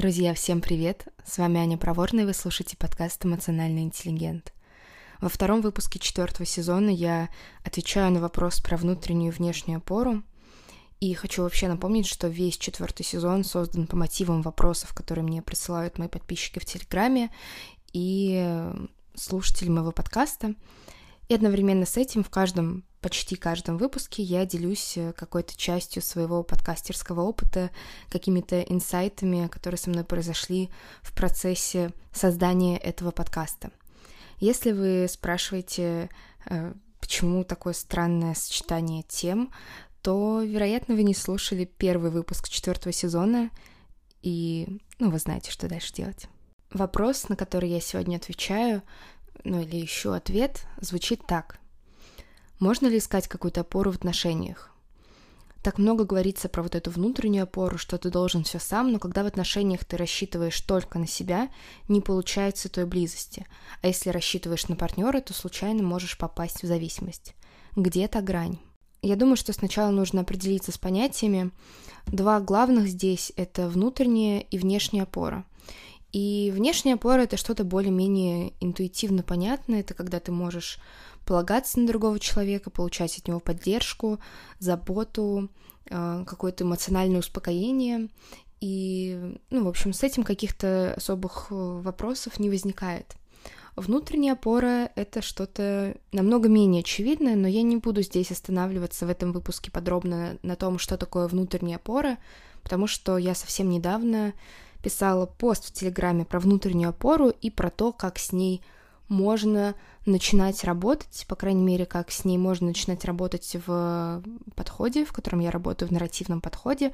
Друзья, всем привет! С вами Аня Проворная, и вы слушаете подкаст «Эмоциональный интеллигент». Во втором выпуске четвертого сезона я отвечаю на вопрос про внутреннюю и внешнюю опору. И хочу вообще напомнить, что весь четвертый сезон создан по мотивам вопросов, которые мне присылают мои подписчики в Телеграме и слушатели моего подкаста. И одновременно с этим в каждом почти каждом выпуске я делюсь э, какой-то частью своего подкастерского опыта, какими-то инсайтами, которые со мной произошли в процессе создания этого подкаста. Если вы спрашиваете, э, почему такое странное сочетание тем, то, вероятно, вы не слушали первый выпуск четвертого сезона, и, ну, вы знаете, что дальше делать. Вопрос, на который я сегодня отвечаю, ну или еще ответ, звучит так. Можно ли искать какую-то опору в отношениях? Так много говорится про вот эту внутреннюю опору, что ты должен все сам, но когда в отношениях ты рассчитываешь только на себя, не получается той близости. А если рассчитываешь на партнера, то случайно можешь попасть в зависимость. Где та грань? Я думаю, что сначала нужно определиться с понятиями. Два главных здесь — это внутренняя и внешняя опора. И внешняя опора — это что-то более-менее интуитивно понятное, это когда ты можешь полагаться на другого человека, получать от него поддержку, заботу, э, какое-то эмоциональное успокоение. И, ну, в общем, с этим каких-то особых э, вопросов не возникает. Внутренняя опора — это что-то намного менее очевидное, но я не буду здесь останавливаться в этом выпуске подробно на том, что такое внутренняя опора, потому что я совсем недавно писала пост в Телеграме про внутреннюю опору и про то, как с ней можно начинать работать, по крайней мере, как с ней можно начинать работать в подходе, в котором я работаю, в нарративном подходе,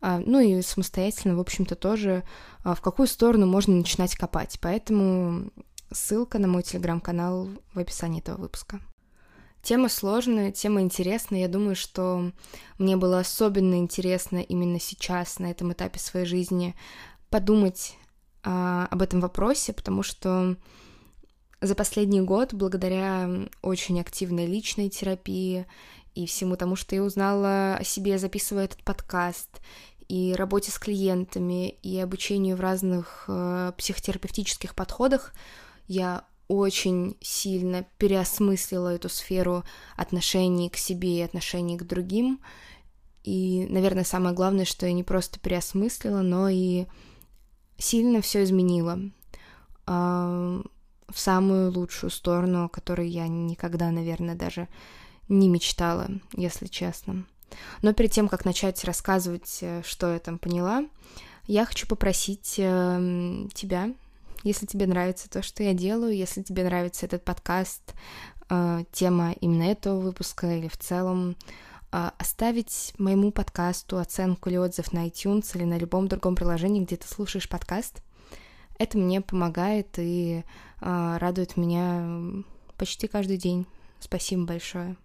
а, ну и самостоятельно, в общем-то, тоже а, в какую сторону можно начинать копать. Поэтому ссылка на мой телеграм-канал в описании этого выпуска. Тема сложная, тема интересная. Я думаю, что мне было особенно интересно именно сейчас, на этом этапе своей жизни, подумать а, об этом вопросе, потому что за последний год, благодаря очень активной личной терапии и всему тому, что я узнала о себе, записывая этот подкаст, и работе с клиентами, и обучению в разных э, психотерапевтических подходах, я очень сильно переосмыслила эту сферу отношений к себе и отношений к другим. И, наверное, самое главное, что я не просто переосмыслила, но и сильно все изменила э, в самую лучшую сторону, о которой я никогда, наверное, даже не мечтала, если честно. Но перед тем, как начать рассказывать, э, что я там поняла, я хочу попросить э, тебя, если тебе нравится то, что я делаю, если тебе нравится этот подкаст, э, тема именно этого выпуска или в целом, оставить моему подкасту оценку или отзыв на iTunes или на любом другом приложении, где ты слушаешь подкаст. Это мне помогает и э, радует меня почти каждый день. Спасибо большое.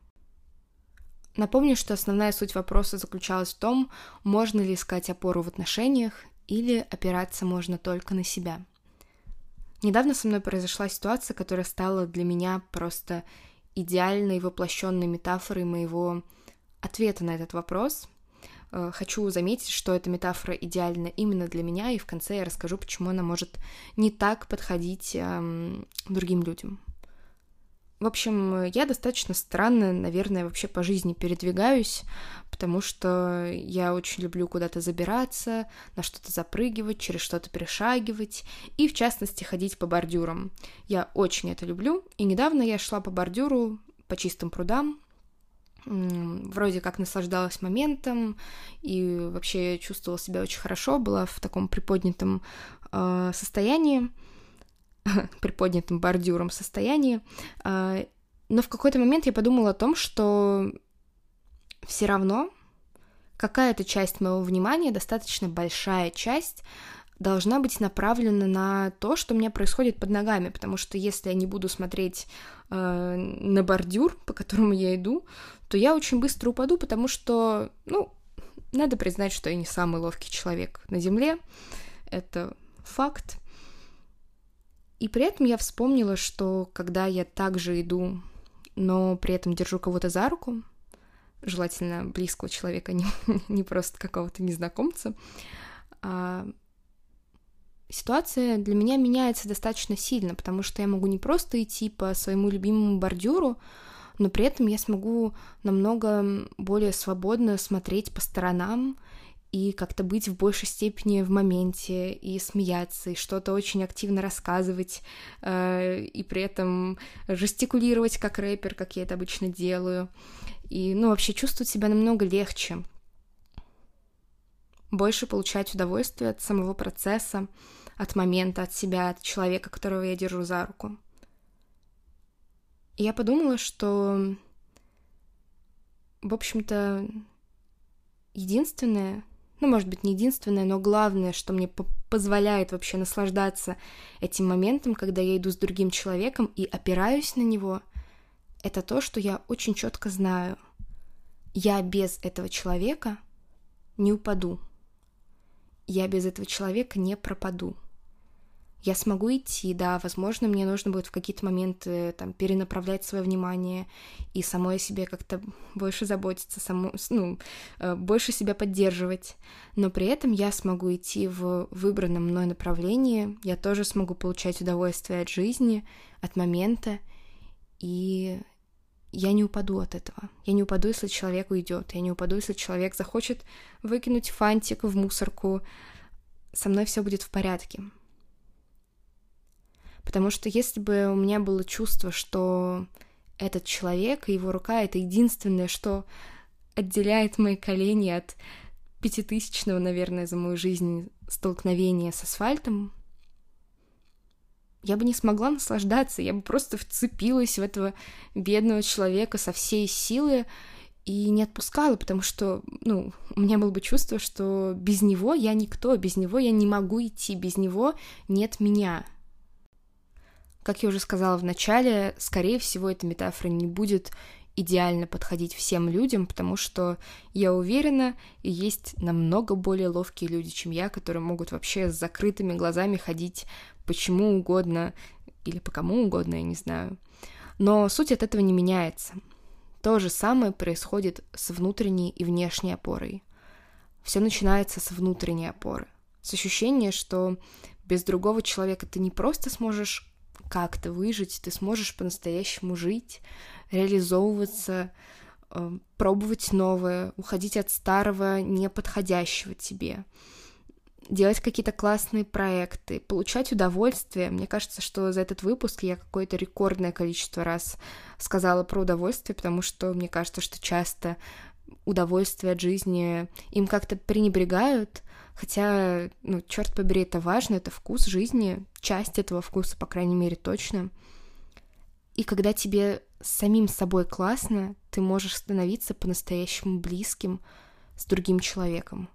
Напомню, что основная суть вопроса заключалась в том, можно ли искать опору в отношениях или опираться можно только на себя. Недавно со мной произошла ситуация, которая стала для меня просто идеальной воплощенной метафорой моего ответа на этот вопрос. Э, хочу заметить, что эта метафора идеальна именно для меня, и в конце я расскажу, почему она может не так подходить эм, другим людям. В общем, я достаточно странно, наверное, вообще по жизни передвигаюсь, потому что я очень люблю куда-то забираться, на что-то запрыгивать, через что-то перешагивать, и, в частности, ходить по бордюрам. Я очень это люблю, и недавно я шла по бордюру по чистым прудам, вроде как наслаждалась моментом и вообще чувствовала себя очень хорошо, была в таком приподнятом э, состоянии, приподнятым бордюром состоянии. А, но в какой-то момент я подумала о том, что все равно какая-то часть моего внимания, достаточно большая часть, должна быть направлена на то, что у меня происходит под ногами, потому что если я не буду смотреть э, на бордюр, по которому я иду, то я очень быстро упаду, потому что, ну, надо признать, что я не самый ловкий человек на Земле, это факт. И при этом я вспомнила, что когда я также иду, но при этом держу кого-то за руку, желательно близкого человека, не, не просто какого-то незнакомца, а, ситуация для меня меняется достаточно сильно, потому что я могу не просто идти по своему любимому бордюру, но при этом я смогу намного более свободно смотреть по сторонам и как-то быть в большей степени в моменте и смеяться, и что-то очень активно рассказывать, э, и при этом жестикулировать как рэпер, как я это обычно делаю, и, ну, вообще чувствовать себя намного легче, больше получать удовольствие от самого процесса, от момента, от себя, от человека, которого я держу за руку. И я подумала, что, в общем-то, единственное, ну, может быть, не единственное, но главное, что мне позволяет вообще наслаждаться этим моментом, когда я иду с другим человеком и опираюсь на него, это то, что я очень четко знаю. Я без этого человека не упаду. Я без этого человека не пропаду я смогу идти, да, возможно, мне нужно будет в какие-то моменты там перенаправлять свое внимание и самой о себе как-то больше заботиться, саму, ну, э, больше себя поддерживать, но при этом я смогу идти в выбранном мной направлении, я тоже смогу получать удовольствие от жизни, от момента, и я не упаду от этого. Я не упаду, если человек уйдет. Я не упаду, если человек захочет выкинуть фантик в мусорку. Со мной все будет в порядке. Потому что если бы у меня было чувство, что этот человек и его рука — это единственное, что отделяет мои колени от пятитысячного, наверное, за мою жизнь столкновения с асфальтом, я бы не смогла наслаждаться, я бы просто вцепилась в этого бедного человека со всей силы и не отпускала, потому что, ну, у меня было бы чувство, что без него я никто, без него я не могу идти, без него нет меня. Как я уже сказала в начале, скорее всего, эта метафора не будет идеально подходить всем людям, потому что я уверена, есть намного более ловкие люди, чем я, которые могут вообще с закрытыми глазами ходить почему угодно или по кому угодно, я не знаю. Но суть от этого не меняется. То же самое происходит с внутренней и внешней опорой. Все начинается с внутренней опоры, с ощущения, что без другого человека ты не просто сможешь как-то выжить, ты сможешь по-настоящему жить, реализовываться, э, пробовать новое, уходить от старого, неподходящего тебе, делать какие-то классные проекты, получать удовольствие. Мне кажется, что за этот выпуск я какое-то рекордное количество раз сказала про удовольствие, потому что мне кажется, что часто удовольствие от жизни им как-то пренебрегают, Хотя, ну, черт побери, это важно, это вкус жизни, часть этого вкуса, по крайней мере, точно. И когда тебе самим собой классно, ты можешь становиться по-настоящему близким с другим человеком.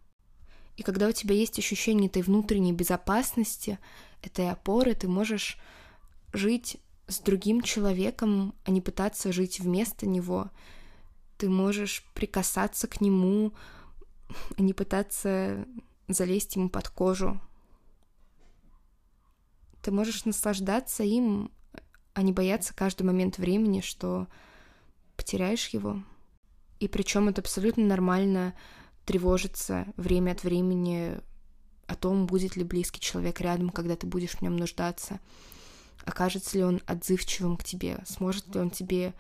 И когда у тебя есть ощущение этой внутренней безопасности, этой опоры, ты можешь жить с другим человеком, а не пытаться жить вместо него. Ты можешь прикасаться к нему, а не пытаться залезть ему под кожу. Ты можешь наслаждаться им, а не бояться каждый момент времени, что потеряешь его. И причем это абсолютно нормально тревожиться время от времени о том, будет ли близкий человек рядом, когда ты будешь в нем нуждаться, окажется ли он отзывчивым к тебе, сможет ли он тебе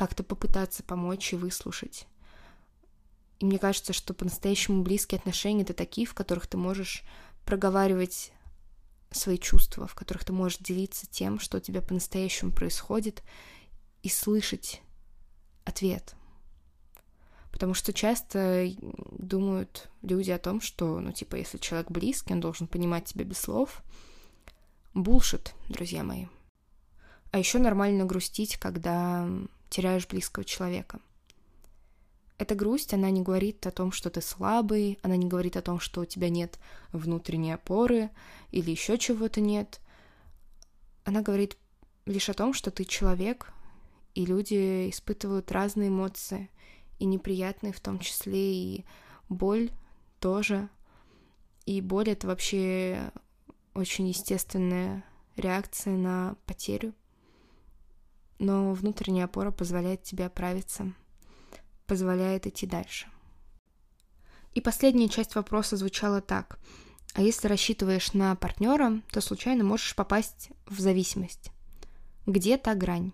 как-то попытаться помочь и выслушать. И мне кажется, что по-настоящему близкие отношения — это такие, в которых ты можешь проговаривать свои чувства, в которых ты можешь делиться тем, что у тебя по-настоящему происходит, и слышать ответ. Потому что часто думают люди о том, что, ну, типа, если человек близкий, он должен понимать тебя без слов. Булшит, друзья мои. А еще нормально грустить, когда теряешь близкого человека. Эта грусть, она не говорит о том, что ты слабый, она не говорит о том, что у тебя нет внутренней опоры или еще чего-то нет. Она говорит лишь о том, что ты человек, и люди испытывают разные эмоции, и неприятные в том числе, и боль тоже. И боль — это вообще очень естественная реакция на потерю. Но внутренняя опора позволяет тебе оправиться — позволяет идти дальше. И последняя часть вопроса звучала так. А если рассчитываешь на партнера, то случайно можешь попасть в зависимость. Где та грань?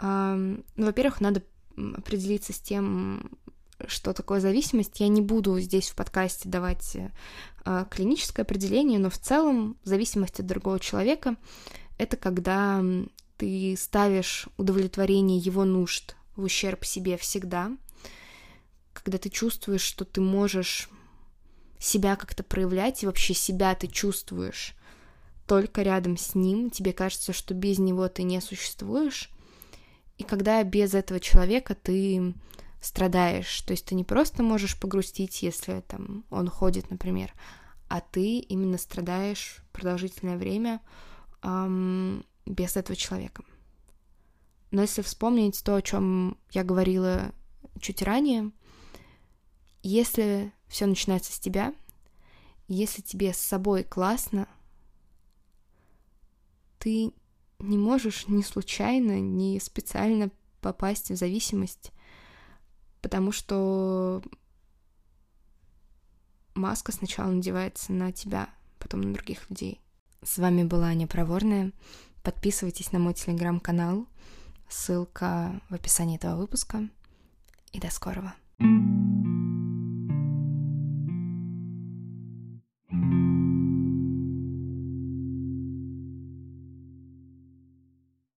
Ну, во-первых, надо определиться с тем, что такое зависимость. Я не буду здесь в подкасте давать а, клиническое определение, но в целом зависимость от другого человека — это когда ты ставишь удовлетворение его нужд в ущерб себе всегда, когда ты чувствуешь, что ты можешь себя как-то проявлять, и вообще себя ты чувствуешь только рядом с ним, тебе кажется, что без него ты не существуешь, и когда без этого человека ты страдаешь, то есть ты не просто можешь погрустить, если там он ходит, например, а ты именно страдаешь продолжительное время без этого человека. Но если вспомнить то, о чем я говорила чуть ранее, если все начинается с тебя, если тебе с собой классно, ты не можешь ни случайно, ни специально попасть в зависимость, потому что маска сначала надевается на тебя, потом на других людей. С вами была Аня Проворная. Подписывайтесь на мой телеграм-канал. Ссылка в описании этого выпуска. И до скорого. thank you